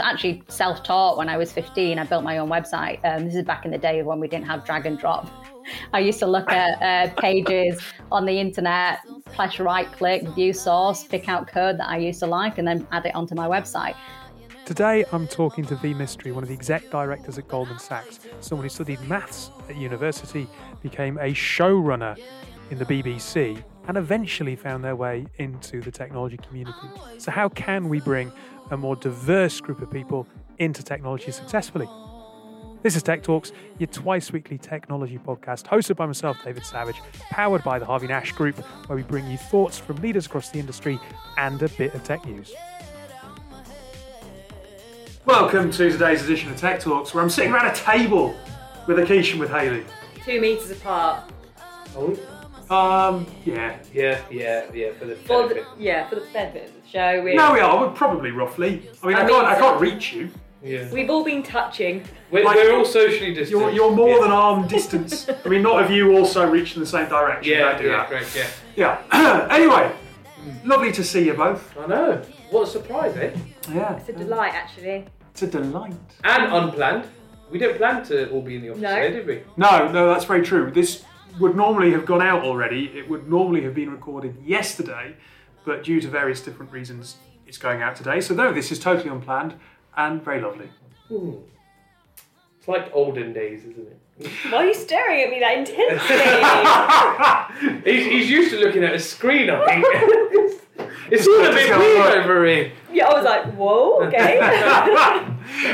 actually self-taught when I was 15. I built my own website. Um, this is back in the day when we didn't have drag and drop. I used to look at uh, pages on the internet, press right click, view source, pick out code that I used to like, and then add it onto my website. Today, I'm talking to V Mistry, one of the exec directors at Goldman Sachs, someone who studied maths at university, became a showrunner in the BBC, and eventually found their way into the technology community. So, how can we bring a more diverse group of people into technology successfully? This is Tech Talks, your twice weekly technology podcast, hosted by myself, David Savage, powered by the Harvey Nash Group, where we bring you thoughts from leaders across the industry and a bit of tech news. Welcome to today's edition of Tech Talks, where I'm sitting around a table with Akish and with Haley. Two meters apart. Oh, Um, yeah. yeah, yeah, yeah, for the For the, benefit. yeah, for the benefit of the show. We, No, we are. We're probably roughly. I mean, I, I can't. I can't reach you. Yeah. We've all been touching. We're, Like- we're all socially distant. You're, you're more yeah. than arm distance. I mean, not of you also reach in the same direction. Yeah, Don't do yeah, that. great, yeah. Yeah. anyway, lovely to see you both. I know. What a surprise, eh? Yeah. It's a delight, actually. It's a delight. And unplanned. We didn't plan to all be in the office No. today, did we? No, no, that's very true. This would normally have gone out already. It would normally have been recorded yesterday, but due to various different reasons, it's going out today. So no, this is totally unplanned and very lovely. Hmm. It's like olden days, isn't it? Why are you staring at me that intensely? he's, he's used to looking at a screen, I think. it's all a bit Just weird gonna over here. yeah, I was like, whoa, okay.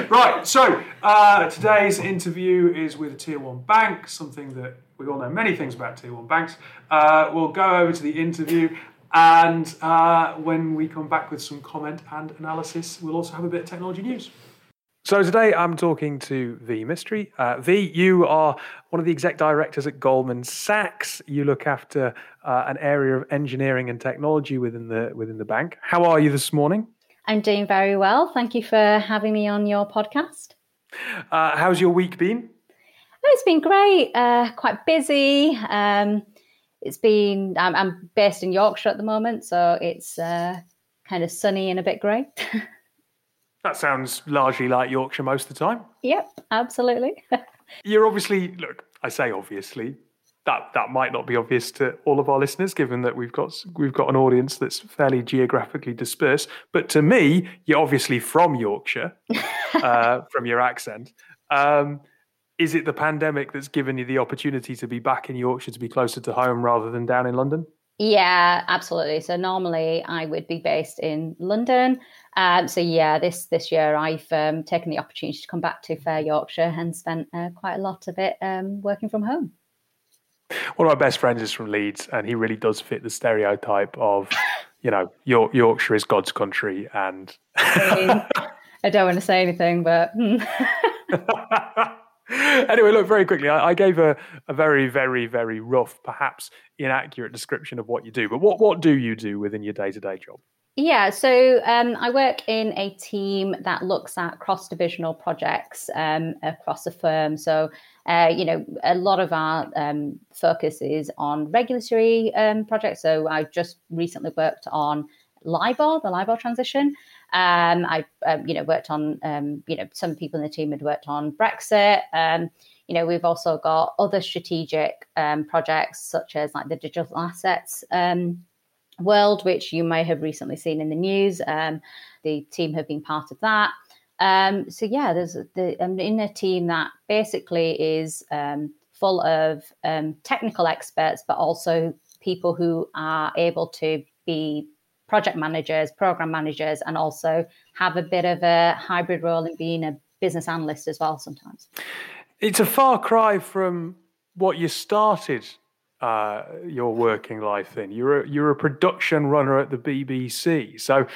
right, so uh, today's interview is with a tier one bank, something that we all know many things about tier one banks. Uh, we'll go over to the interview, and uh, when we come back with some comment and analysis, we'll also have a bit of technology news. So today I'm talking to V Mistry. Uh, v, you are one of the exec directors at Goldman Sachs. You look after uh, an area of engineering and technology within the within the bank. How are you this morning? I'm doing very well. Thank you for having me on your podcast. Uh, how's your week been? Oh, It's been great. Uh, quite busy. Um, it's been. I'm, I'm based in Yorkshire at the moment, so it's uh, kind of sunny and a bit grey. That sounds largely like Yorkshire most of the time. yep, absolutely. You're obviously look. I say obviously. That that might not be obvious to all of our listeners, given that we've got we've got an audience that's fairly geographically dispersed. But to me, you're obviously from Yorkshire, uh, from your accent. Um, is it the pandemic that's given you the opportunity to be back in Yorkshire, to be closer to home rather than down in London? Yeah, absolutely. So normally I would be based in London. Um, so yeah, this this year I've um, taken the opportunity to come back to Fair Yorkshire and spent uh, quite a lot of it um, working from home. One of my best friends is from Leeds, and he really does fit the stereotype of, you know, York, Yorkshire is God's country, and I, mean, I don't want to say anything, but hmm. anyway, look very quickly. I, I gave a, a very, very, very rough, perhaps inaccurate description of what you do. But what what do you do within your day to day job? Yeah, so um, I work in a team that looks at cross divisional projects um, across the firm. So, uh, you know, a lot of our um, focus is on regulatory um, projects. So, I just recently worked on LIBOR, the LIBOR transition. Um, I, um, you know, worked on, um, you know, some people in the team had worked on Brexit. Um, you know, we've also got other strategic um, projects such as like the digital assets um, world, which you may have recently seen in the news. The team have been part of that. So yeah, there's the, I'm in a team that basically is full of technical experts, but also people who are able to be project managers, program managers, and also have a bit of a hybrid role in being a business analyst as well sometimes. It's a far cry from what you started uh, your working life in. You're a, you're a production runner at the BBC, so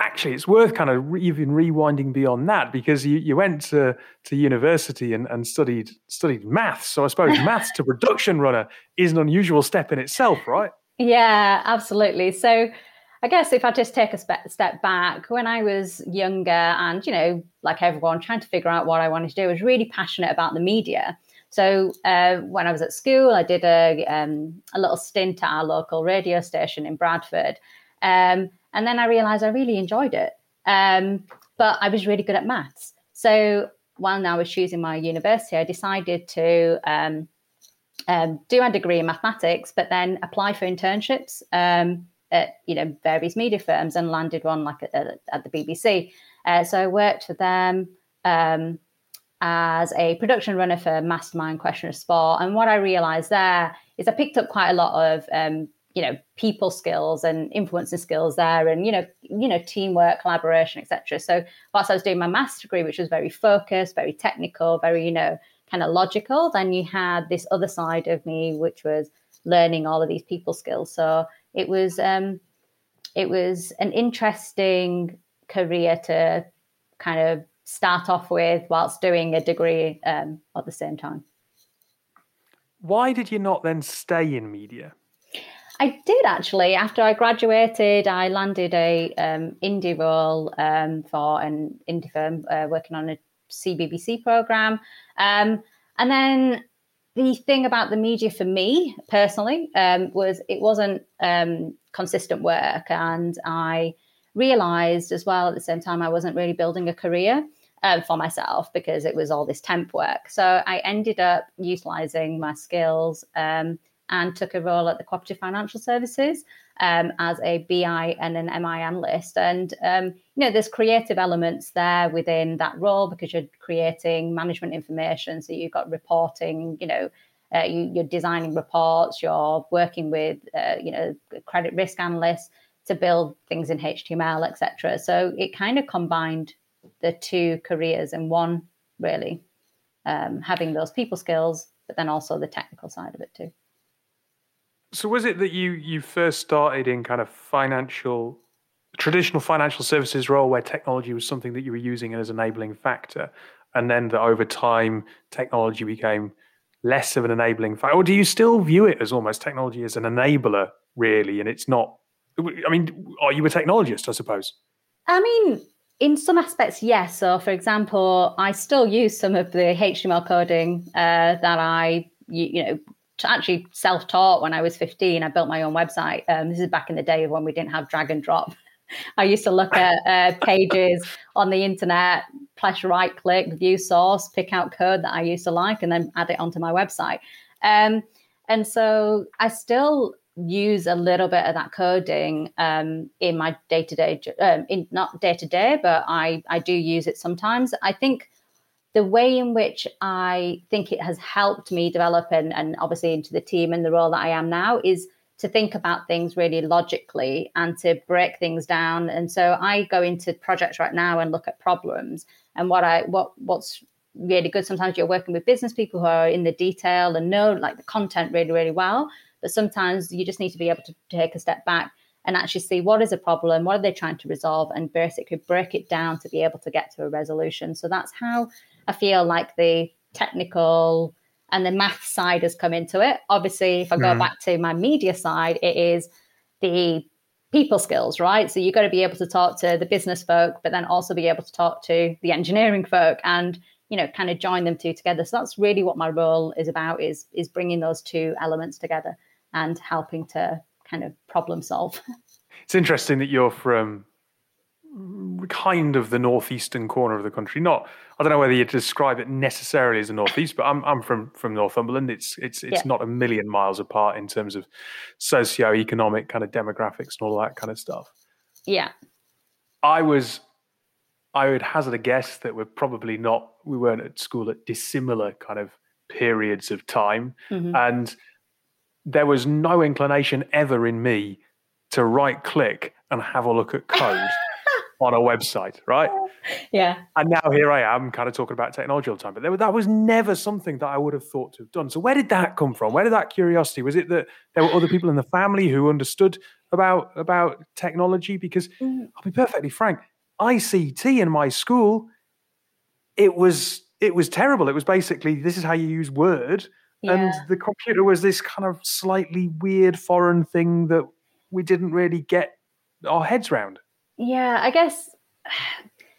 actually it's worth kind of re- even rewinding beyond that because you, you went to, to university and, and studied studied maths. So I suppose maths to production runner is an unusual step in itself, right? Yeah, absolutely. So I guess if I just take a spe- step back, when I was younger and, you know, like everyone, trying to figure out what I wanted to do, I was really passionate about the media. So uh, when I was at school, I did a, um, a little stint at our local radio station in Bradford. Um, and then I realized I really enjoyed it. Um, but I was really good at maths. So while I was choosing my university, I decided to um, um, do a degree in mathematics, but then apply for internships um, at you know various media firms and landed one like at, at the BBC. Uh, so I worked for them um, as a production runner for Mastermind Question of Sport, and what I realised there is I picked up quite a lot of um, you know people skills and influencing skills there and you know you know teamwork collaboration etc so whilst i was doing my master degree which was very focused very technical very you know kind of logical then you had this other side of me which was learning all of these people skills. So it was um it was an interesting career to kind of start off with whilst doing a degree um, at the same time why did you not then stay in media I did actually. After I graduated, I landed a um, indie role um, for an indie firm uh, working on a CBBC program. Um, and then the thing about the media for me personally um, was it wasn't um, consistent work, and I realized as well at the same time I wasn't really building a career. Uh, for myself because it was all this temp work. So I ended up utilizing my skills um, and took a role at the Cooperative Financial Services um, as a BI and an MI analyst. And, um, you know, there's creative elements there within that role because you're creating management information. So you've got reporting, you know, uh, you, are designing reports, you're working with, uh, you know, credit risk analysts to build things in HTML, etc. So it kind of combined the two careers in one, really, um, having those people skills, but then also the technical side of it too. So was it that you you first started in kind of financial traditional financial services role where technology was something that you were using as an enabling factor? And then that over time technology became less of an enabling factor or do you still view it as almost technology as an enabler really and it's not I mean are you a technologist I suppose? I mean in some aspects yes. So for example I still use some of the HTML coding uh, that I you, you know actually self-taught when I was 15. I built my own website. Um, this is back in the day when we didn't have drag and drop. I used to look at uh, pages on the internet, press right click, view source, pick out code that I used to like, and then add it onto my website. Um, and so I still use a little bit of that coding um, in my day to day, not day to day, but I I do use it sometimes. I think the way in which I think it has helped me develop and, and obviously into the team and the role that I am now is to think about things really logically and to break things down. And so I go into projects right now and look at problems. And what I what what's really good sometimes you're working with business people who are in the detail and know like the content really, really well. But sometimes you just need to be able to take a step back and actually see what is a problem, what are they trying to resolve, and basically break it down to be able to get to a resolution. So that's how I feel like the technical and the math side has come into it. Obviously, if I go mm. back to my media side, it is the people skills, right? So you've got to be able to talk to the business folk, but then also be able to talk to the engineering folk and you know kind of join them two together. So that's really what my role is about is is bringing those two elements together and helping to kind of problem solve. It's interesting that you're from kind of the northeastern corner of the country. Not, I don't know whether you describe it necessarily as a northeast, but I'm I'm from from Northumberland. It's it's it's yeah. not a million miles apart in terms of socio-economic kind of demographics and all that kind of stuff. Yeah, I was. I would hazard a guess that we're probably not. We weren't at school at dissimilar kind of periods of time, mm-hmm. and there was no inclination ever in me to right click and have a look at code on a website, right? Yeah. And now here I am kind of talking about technology all the time. But there, that was never something that I would have thought to have done. So where did that come from? Where did that curiosity? Was it that there were other people in the family who understood about about technology? Because mm. I'll be perfectly frank, ICT in my school, it was it was terrible. It was basically this is how you use Word. Yeah. And the computer was this kind of slightly weird foreign thing that we didn't really get our heads round. Yeah, I guess.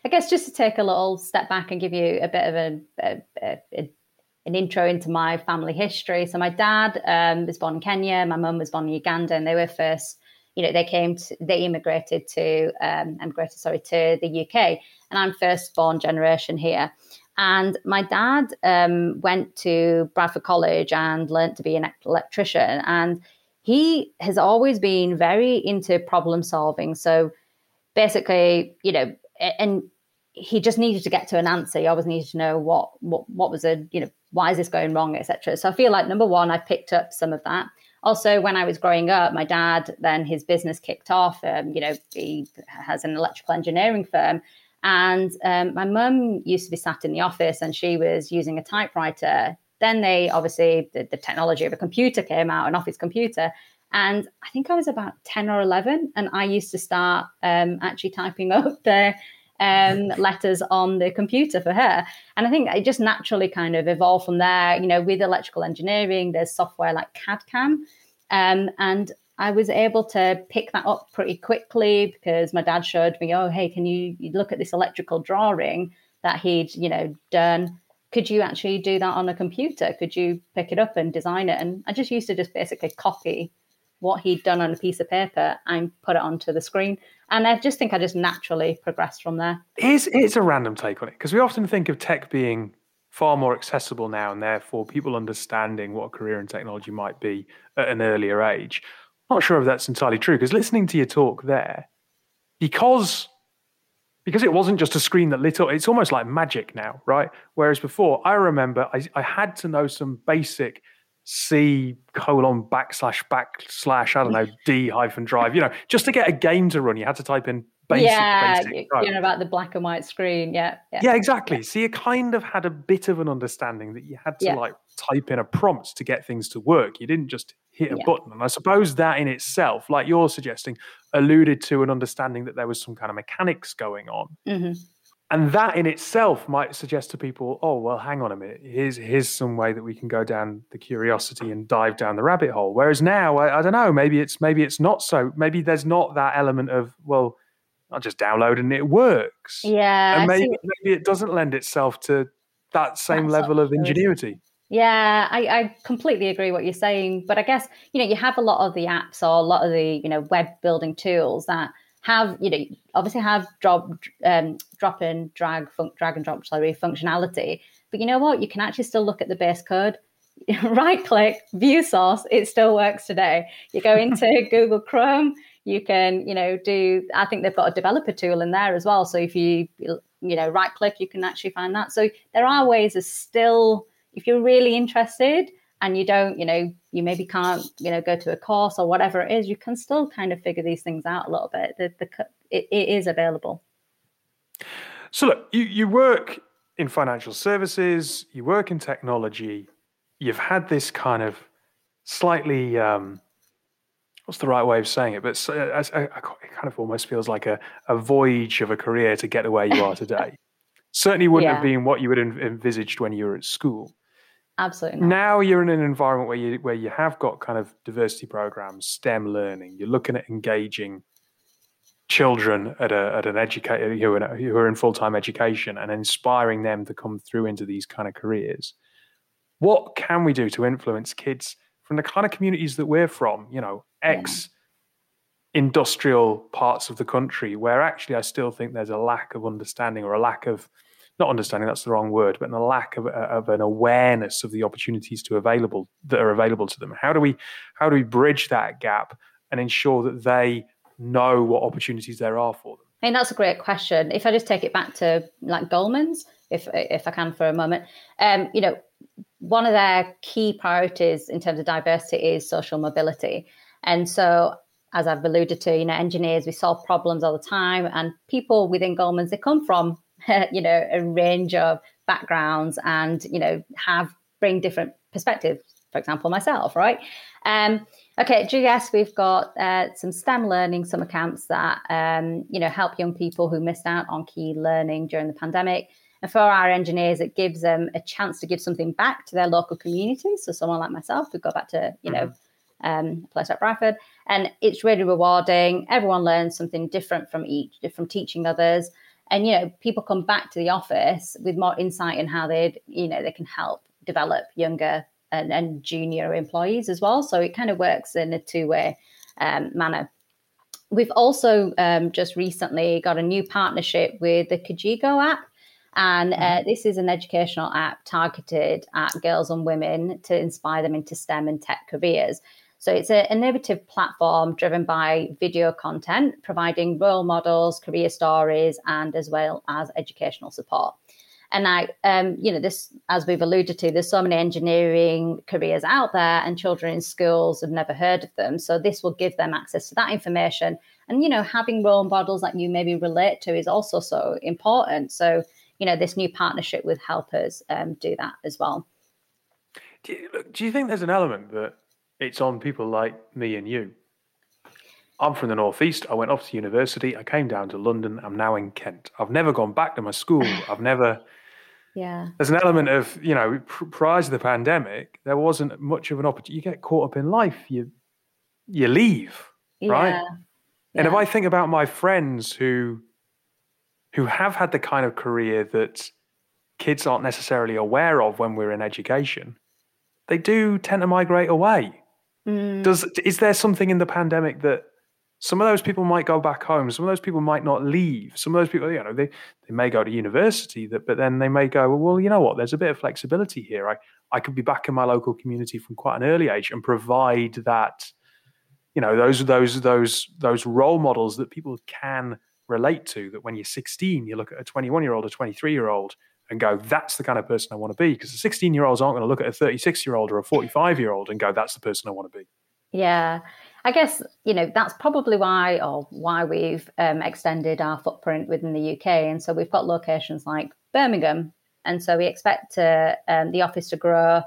I guess just to take a little step back and give you a bit of a, a, a, an intro into my family history. So my dad um, was born in Kenya, my mum was born in Uganda, and they were first you know, they came, to, they immigrated to, um, emigrated, sorry, to the UK, and I'm first born generation here. And my dad um, went to Bradford College and learned to be an electrician. And he has always been very into problem solving. So basically, you know, and he just needed to get to an answer. He always needed to know what what what was a you know why is this going wrong, etc. So I feel like number one, I picked up some of that. Also, when I was growing up, my dad then his business kicked off. Um, you know, he has an electrical engineering firm, and um, my mum used to be sat in the office and she was using a typewriter. Then they obviously, the, the technology of a computer came out, an office computer. And I think I was about 10 or 11. And I used to start um, actually typing up the um, letters on the computer for her. And I think it just naturally kind of evolved from there. You know, with electrical engineering, there's software like CAD CAM. Um, and I was able to pick that up pretty quickly because my dad showed me, oh, hey, can you look at this electrical drawing that he'd, you know, done? Could you actually do that on a computer? Could you pick it up and design it? And I just used to just basically copy what he'd done on a piece of paper and put it onto the screen. And I just think I just naturally progressed from there. It's, here's a random take on it because we often think of tech being far more accessible now and therefore people understanding what a career in technology might be at an earlier age. Not sure if that's entirely true because listening to your talk there, because because it wasn't just a screen that lit up, it's almost like magic now, right? Whereas before, I remember I, I had to know some basic C colon backslash backslash I don't know D hyphen drive, you know, just to get a game to run, you had to type in basic. Yeah, basic you know about the black and white screen. Yeah, yeah, yeah, exactly. So you kind of had a bit of an understanding that you had to yeah. like type in a prompt to get things to work. You didn't just hit a yeah. button. And I suppose that in itself, like you're suggesting, alluded to an understanding that there was some kind of mechanics going on. Mm-hmm. And that in itself might suggest to people, oh, well, hang on a minute. Here's, here's some way that we can go down the curiosity and dive down the rabbit hole. Whereas now, I, I don't know, maybe it's maybe it's not so. Maybe there's not that element of, well, I'll just download and it works. Yeah. And maybe, maybe it doesn't lend itself to that same level of ingenuity. Yeah, I, I completely agree what you're saying. But I guess, you know, you have a lot of the apps or a lot of the, you know, web building tools that have, you know, obviously have drop, um, drop in, drag, fun- drag and drop, sorry, functionality. But you know what? You can actually still look at the base code. right click, view source, it still works today. You go into Google Chrome, you can, you know, do, I think they've got a developer tool in there as well. So if you, you know, right click, you can actually find that. So there are ways of still, if you're really interested and you don't, you know, you maybe can't, you know, go to a course or whatever it is, you can still kind of figure these things out a little bit. The, the it, it is available. So look, you, you work in financial services, you work in technology, you've had this kind of slightly um, what's the right way of saying it? But it kind of almost feels like a, a voyage of a career to get to where you are today. Certainly wouldn't yeah. have been what you would have envisaged when you were at school. Absolutely. Not. Now you're in an environment where you where you have got kind of diversity programs, STEM learning. You're looking at engaging children at a at an educator who are, who are in full time education and inspiring them to come through into these kind of careers. What can we do to influence kids from the kind of communities that we're from? You know, ex industrial parts of the country, where actually I still think there's a lack of understanding or a lack of not understanding that's the wrong word, but in the lack of, of an awareness of the opportunities to available that are available to them. How do we how do we bridge that gap and ensure that they know what opportunities there are for them? Mean, that's a great question. If I just take it back to like Goldman's, if if I can for a moment, um, you know, one of their key priorities in terms of diversity is social mobility, and so as I've alluded to, you know, engineers we solve problems all the time, and people within Goldman's they come from you know, a range of backgrounds and, you know, have bring different perspectives. For example, myself, right? Um, okay, at GS, we've got uh, some STEM learning summer camps that, um, you know, help young people who missed out on key learning during the pandemic. And for our engineers, it gives them a chance to give something back to their local community. So someone like myself who go back to, you know, mm-hmm. um, place like Bradford. And it's really rewarding. Everyone learns something different from each, from teaching others and you know people come back to the office with more insight in how they you know they can help develop younger and, and junior employees as well so it kind of works in a two-way um, manner we've also um, just recently got a new partnership with the Kijigo app. And uh, mm-hmm. this is an educational app targeted at girls and women to inspire them into STEM and tech careers. So it's an innovative platform driven by video content, providing role models, career stories, and as well as educational support. And I, um, you know, this, as we've alluded to, there's so many engineering careers out there, and children in schools have never heard of them. So this will give them access to that information. And you know, having role models that you maybe relate to is also so important. So you know, this new partnership with helpers um, do that as well. Do you, do you think there's an element that it's on people like me and you? I'm from the northeast. I went off to university. I came down to London. I'm now in Kent. I've never gone back to my school. I've never. Yeah. There's an element of you know prior to the pandemic, there wasn't much of an opportunity. You get caught up in life. You you leave, right? Yeah. And if I think about my friends who who have had the kind of career that kids aren't necessarily aware of when we're in education, they do tend to migrate away. Mm. Does is there something in the pandemic that some of those people might go back home. Some of those people might not leave. Some of those people, you know, they, they may go to university, that, but then they may go, well, well, you know what? There's a bit of flexibility here. I, I could be back in my local community from quite an early age and provide that, you know, those those those those role models that people can relate to. That when you're 16, you look at a 21 year old, a 23 year old, and go, that's the kind of person I want to be. Because the 16 year olds aren't going to look at a 36 year old or a 45 year old and go, that's the person I want to be. Yeah. I guess you know that's probably why, or why we've um, extended our footprint within the UK, and so we've got locations like Birmingham, and so we expect to, um, the office to grow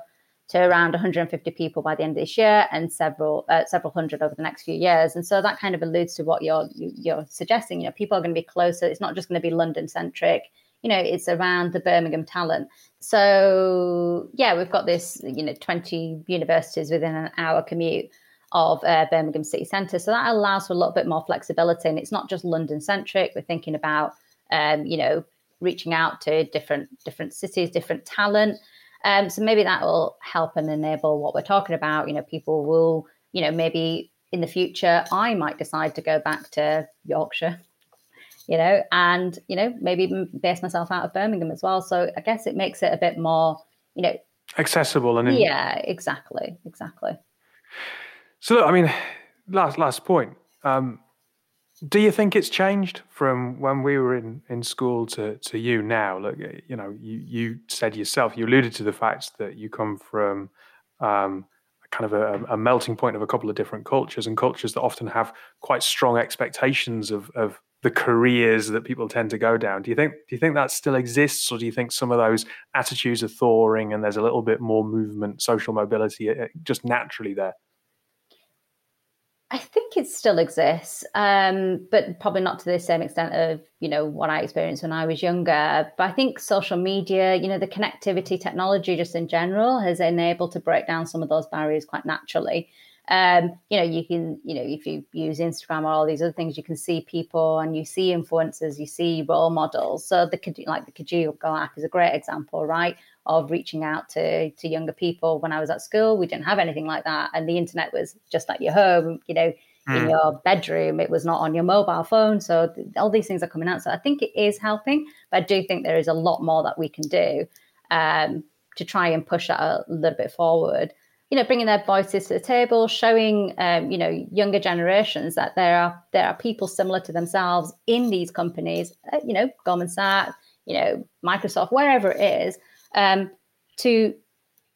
to around 150 people by the end of this year, and several uh, several hundred over the next few years. And so that kind of alludes to what you're you're suggesting. You know, people are going to be closer. It's not just going to be London centric. You know, it's around the Birmingham talent. So yeah, we've got this. You know, 20 universities within an hour commute of uh, Birmingham City Centre. So that allows for a little bit more flexibility. And it's not just London centric. We're thinking about, um, you know, reaching out to different different cities, different talent. Um, so maybe that will help and enable what we're talking about. You know, people will, you know, maybe in the future I might decide to go back to Yorkshire, you know, and you know maybe base myself out of Birmingham as well. So I guess it makes it a bit more, you know, accessible and yeah, exactly, exactly. So, look, I mean, last last point. Um, do you think it's changed from when we were in, in school to, to you now? Look, you know, you, you said yourself, you alluded to the fact that you come from um, kind of a, a, melting point of a couple of different cultures and cultures that often have quite strong expectations of, of the careers that people tend to go down. Do you think do you think that still exists, or do you think some of those attitudes are thawing and there's a little bit more movement, social mobility, uh, just naturally there? I think it still exists, um, but probably not to the same extent of you know what I experienced when I was younger. But I think social media, you know, the connectivity technology, just in general, has enabled to break down some of those barriers quite naturally. Um, you know, you can, you know, if you use Instagram or all these other things, you can see people and you see influencers, you see role models. So the like the Kijigo app is a great example, right? of reaching out to to younger people. When I was at school, we didn't have anything like that, and the internet was just at your home, you know, mm. in hmm. your bedroom. It was not on your mobile phone. So all these things are coming out. So I think it is helping, but I do think there is a lot more that we can do um, to try and push that a little bit forward. You know, bringing their voices to the table, showing um, you know younger generations that there are there are people similar to themselves in these companies. Uh, you know, Goldman Sachs, you know, Microsoft, wherever it is, um, to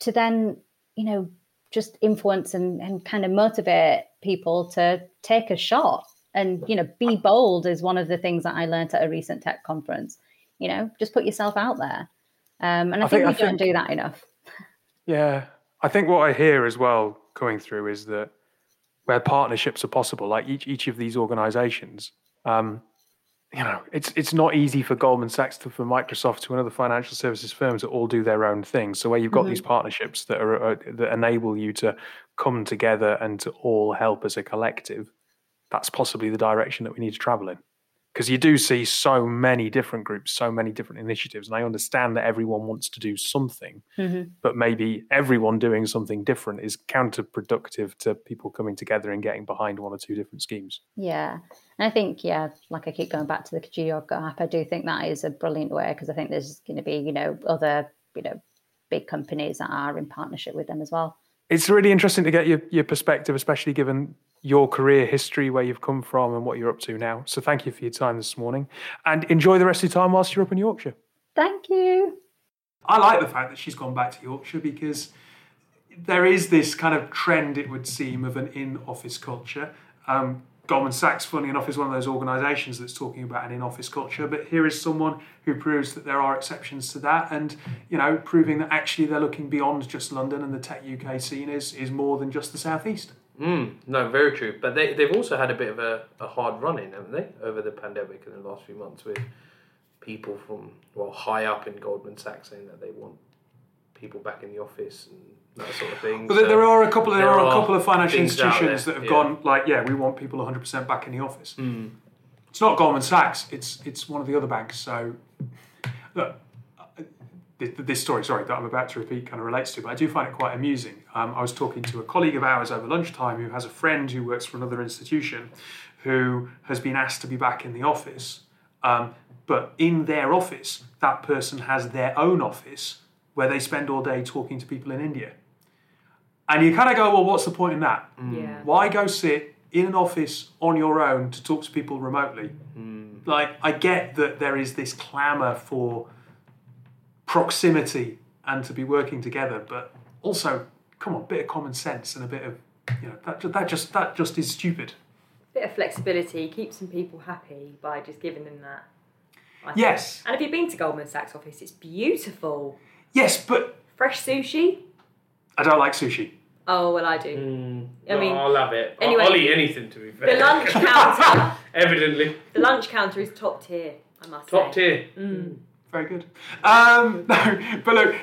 to then you know just influence and, and kind of motivate people to take a shot and you know be bold is one of the things that I learned at a recent tech conference. You know, just put yourself out there, um, and I, I think, think, we I don't think, do that enough. Yeah, I think what I hear as well coming through is that where partnerships are possible, like each each of these organisations, um, you know, it's it's not easy for Goldman Sachs to for Microsoft to another financial services firms that all do their own thing. So where you've got mm-hmm. these partnerships that are uh, that enable you to come together and to all help as a collective, that's possibly the direction that we need to travel in. Because you do see so many different groups, so many different initiatives, and I understand that everyone wants to do something, Mhm. but maybe everyone doing something different is counterproductive to people coming together and getting behind one or two different schemes. Yeah, and I think yeah, like I keep going back to the Kajiyoga app. I do think that is a brilliant way because I think there's going to be you know other you know big companies that are in partnership with them as well. It's really interesting to get your, your perspective, especially given your career history, where you've come from, and what you're up to now. So, thank you for your time this morning, and enjoy the rest of your time whilst you're up in Yorkshire. Thank you. I like the fact that she's gone back to Yorkshire because there is this kind of trend, it would seem, of an in office culture. Um, Goldman Sachs, funny enough, is one of those organisations that's talking about an in office culture, but here is someone who proves that there are exceptions to that and, you know, proving that actually they're looking beyond just London and the tech UK scene is, is more than just the southeast. Mm, no, very true. But they, they've also had a bit of a, a hard run in, haven't they, over the pandemic in the last few months with people from, well, high up in Goldman Sachs saying that they want people back in the office and that sort of thing. But there- So there are a couple. There, there are a couple of financial institutions that have yeah. gone like, yeah, we want people 100 percent back in the office. Mm. It's not Goldman Sachs. It's it's one of the other banks. So, look, this, this story, sorry, that I'm about to repeat, kind of relates to, but I do find it quite amusing. Um, I was talking to a colleague of ours over lunchtime who has a friend who works for another institution, who has been asked to be back in the office, um, but in their office, that person has their own office where they spend all day talking to people in India. And you kind of go, well, what's the point in that? Yeah. Why go sit in an office on your own to talk to people remotely? Like, I get that there is this clamour for proximity and to be working together, but also, come on, a bit of common sense and a bit of, you know, that, that just that just is stupid. Bit of flexibility, keep some people happy by just giving them that. I think. Yes, And if you've been to Goldman Sachs office, it's beautiful. yes, but Fresh sushi. I don't like sushi. Oh well, I do. Mm, I mean- I'll have it. Anyway, I'll eat anything to be fair. The lunch counter. Evidently. the lunch counter is top tier. I must Top say. tier. Mm. Very good. Um, no, but look,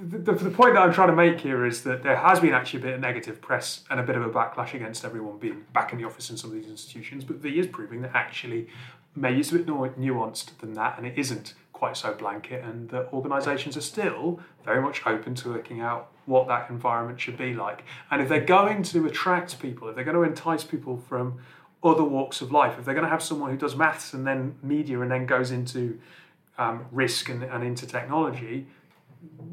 the, the, point that I'm trying to make here is that there has been actually a bit of negative press and a bit of a backlash against everyone being back in the office in some of these institutions. But V is proving that actually May is a bit more nuanced than that, and it isn't quite so blanket, and that organisations are still very much open to working out what that environment should be like. And if they're going to attract people, if they're going to entice people from other walks of life, if they're going to have someone who does maths and then media and then goes into um, risk and, and into technology,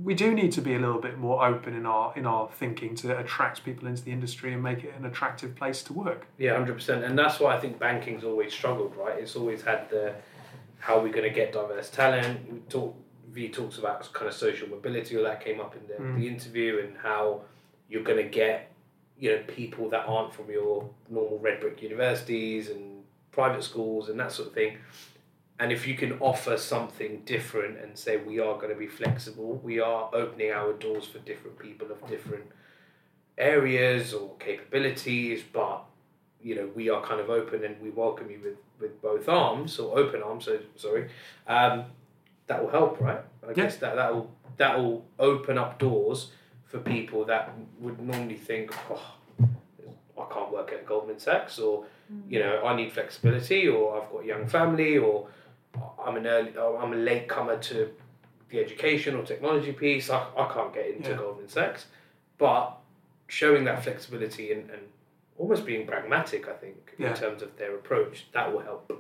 we do need to be a little bit more open in our in our thinking to attract people into the industry and make it an attractive place to work. Yeah, hundred percent, and that's why I think banking's always struggled, right? It's always had the how are we going to get diverse talent. We talk, V talks about kind of social mobility, all that came up in the, Mm. the interview, and how you're going to get you know people that aren't from your normal red brick universities and private schools and that sort of thing. And if you can offer something different and say we are going to be flexible, we are opening our doors for different people of different areas or capabilities, but you know we are kind of open and we welcome you with, with both arms or open arms. So sorry, um, that will help, right? I guess that that will that will open up doors for people that would normally think, oh, I can't work at Goldman Sachs, or you know I need flexibility, or I've got a young family, or I'm an early, oh, I'm a late comer to the education or technology piece. I, I can't get into Yeah. Goldman Sachs, but showing that flexibility and, and almost being pragmatic, I think, Yeah. in terms of their approach, that will help.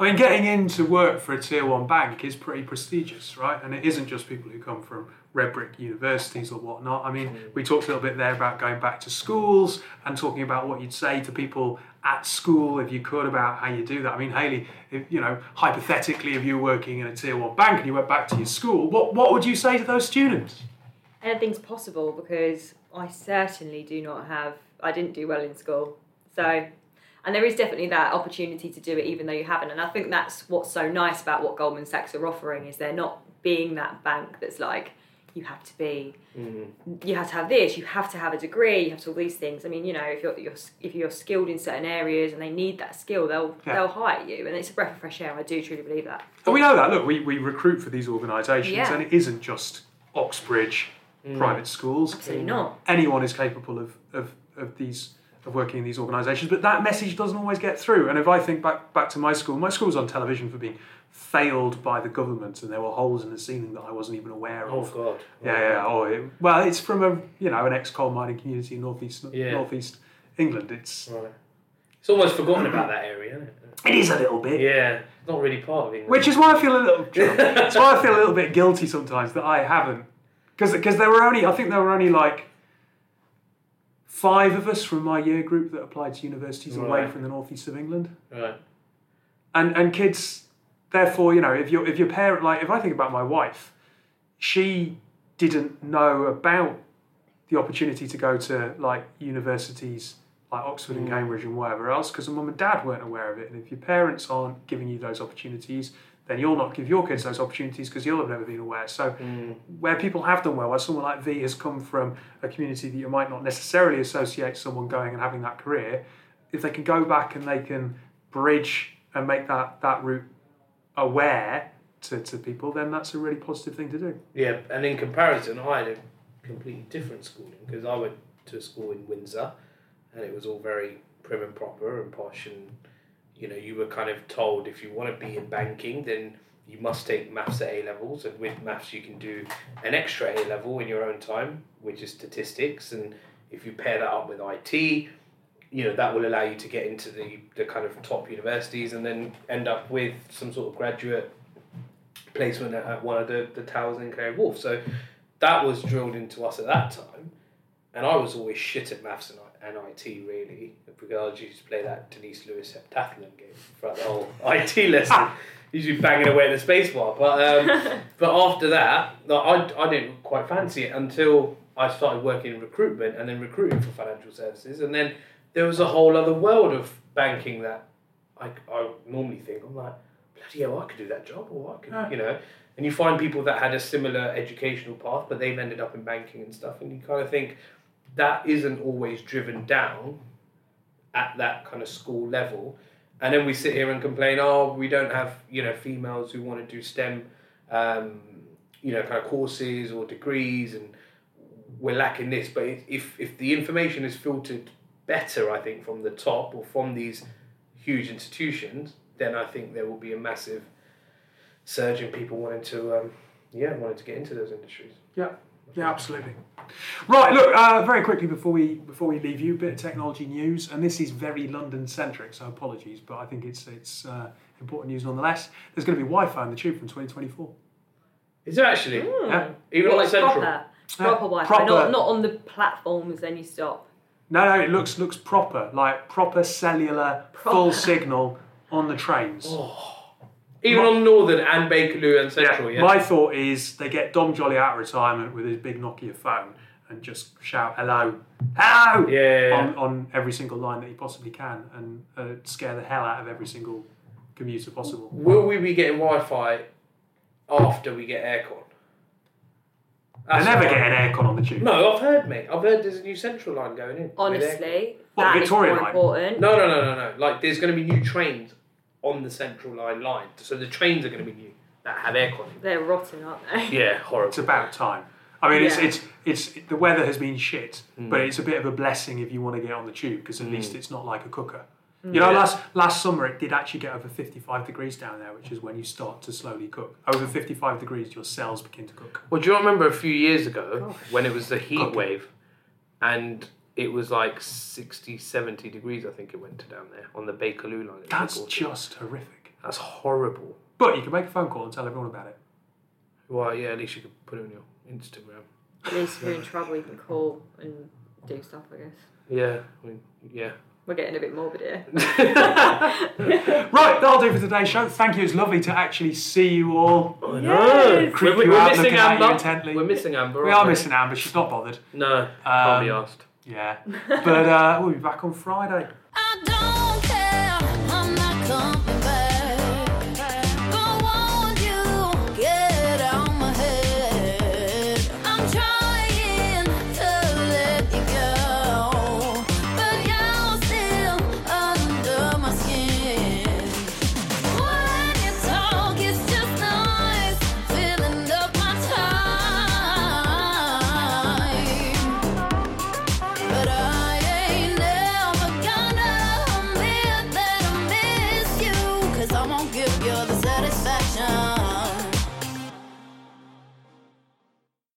I mean, getting into work for a tier one bank is pretty prestigious, right? And it isn't just people who come from red brick universities or whatnot. I mean, mm. we talked a little bit there about going back to schools and talking about what you'd say to people at school if you could about how you do that. I mean, Haley, if, you know, hypothetically, if you were working in a tier one bank and you went back to your school, what, what would you say to those students? Anything's possible because I certainly do not have. I didn't do well in school, so and there is definitely that opportunity to do it even though you haven't. And I think that's what's so nice about what Goldman Sachs are offering is they're not being that bank that's like you have to be mm. you have to have this you have to have a degree you have to all these things i mean you know if you're, you're if you're skilled in certain areas and they need that skill they'll Yeah. they'll hire you and it's a breath of fresh air i do truly believe that And we know that. Look, we, we recruit for these organisations, Yeah. and it isn't just Oxbridge mm. private schools. absolutely not Anyone is capable of, of, of these of working in these organisations. But that message doesn't always get through. And if I think back back to my school, my school was on television for being failed by the government, and there were holes in the ceiling that I wasn't even aware Oh of. God. Yeah, yeah. Oh, it, well, it's from a you know an ex-coal mining community in northeast Yeah. northeast England. It's Right. It's almost forgotten about that area, isn't it? it is a little bit. Yeah, not really part of England. Which is why I feel a little. That's why I feel a little bit guilty sometimes that I haven't, because because there were only I think there were only like five of us from my year group that applied to universities away from the northeast of England, Right. and and kids, therefore you know if your if your parent like if I think about my wife, she didn't know about the opportunity to go to like universities like Oxford and mm. Cambridge and wherever else because the mum and dad weren't aware of it. And if your parents aren't giving you those opportunities, then you'll not give your kids those opportunities because you'll have never been aware. So mm. where people have done well, where someone like V has come from a community that you might not necessarily associate someone going and having that career, if they can go back and they can bridge and make that, that route aware to, to people, then that's a really positive thing to do. Yeah, and in comparison, I had a completely different schooling because I went to a school in Windsor, and it was all very prim and proper and posh, and you know you were kind of told if you want to be in banking, then you must take maths at A levels, and with maths you can do an extra A level in your own time, which is statistics, and if you pair that up with IT, you know that will allow you to get into the the kind of top universities, and then end up with some sort of graduate placement at, at one of the, the towers in Canary Wharf. So that was drilled into us at that time. And I was always shit at maths and, and IT, really, because I used to play that Denise Lewis heptathlon game throughout the whole IT lesson. Usually banging away at the spacebar. But, um, but after that, I, I didn't quite fancy it until I started working in recruitment and then recruiting for financial services. And then there was a whole other world of banking that I, I normally think, I'm like, bloody hell, I could do that job, or I could, Yeah. you know. And you find people that had a similar educational path, but they've ended up in banking and stuff, and you kind of think that isn't always driven down at that kind of school level. And then we sit here and complain, oh, we don't have, you know, females who want to do STEM, um, you know, kind of courses or degrees, and we're lacking this. But if- if, if the information is filtered better, I think, from the top or from these huge institutions, then I think there will be a massive surge in people wanting to, um, yeah, wanting to get into those industries. Yeah, yeah, absolutely. Right, look, uh, very quickly before we before we leave you, a bit of technology news, and this is very London centric, so apologies, but I think it's it's uh, important news nonetheless. There's going to be Wi-Fi on the tube from 2024. Is there actually? Yeah. Even on What, the central? proper, proper Wi-Fi, proper- not not on the platforms. Then you stop. No, no, it looks looks proper, like proper cellular, full signal on the trains. Even on Northern and Bakerloo and Central, yeah. My thought is they get Dom Jolly out of retirement with his big Nokia phone and just shout hello, hello Yeah, yeah, yeah. On, on every single line that he possibly can and uh, scare the hell out of every single commuter possible. Will we be getting Wi-Fi after we get aircon? They're never what I- getting aircon on the tube. No, I've heard, mate. I've heard there's a new central line going in. Honestly, What, that is Victoria more line? important. No, no, no, no, no. Like, there's going to be new trains on the central line line. So the trains are going to be new that have aircon. They're rotten, aren't they? Yeah, horrible. It's about time. I mean, it's, Yeah. it's it's the weather has been shit, Hmm. but it's a bit of a blessing if you want to get on the tube because at least it's not like a cooker. You know, Yeah. last last summer it did actually get over fifty five degrees down there, which is when you start to slowly cook. Over fifty five degrees, your cells begin to cook. Well, do you remember a few years ago when it was the heat Okay. wave and it was like 60, 70 degrees, I think it went to down there on the Bakerloo line. That's That's, just horrific. That's horrible. But you can make a phone call and tell everyone about it. Well, yeah, at least you could put it on your Instagram. At least if you're in trouble, you can call and do stuff. I guess Yeah, I mean, yeah. We're getting a bit morbid here. Right, that'll do for today's show. Thank you. It's lovely to actually see you all. I Yes. Creep We're, you we're out missing looking at you Amber. intently. We're missing Amber. We aren't missing Amber. She's not bothered. No, can't be Um, asked. Yeah, but uh, we'll be back on Friday. I don't care. I'm not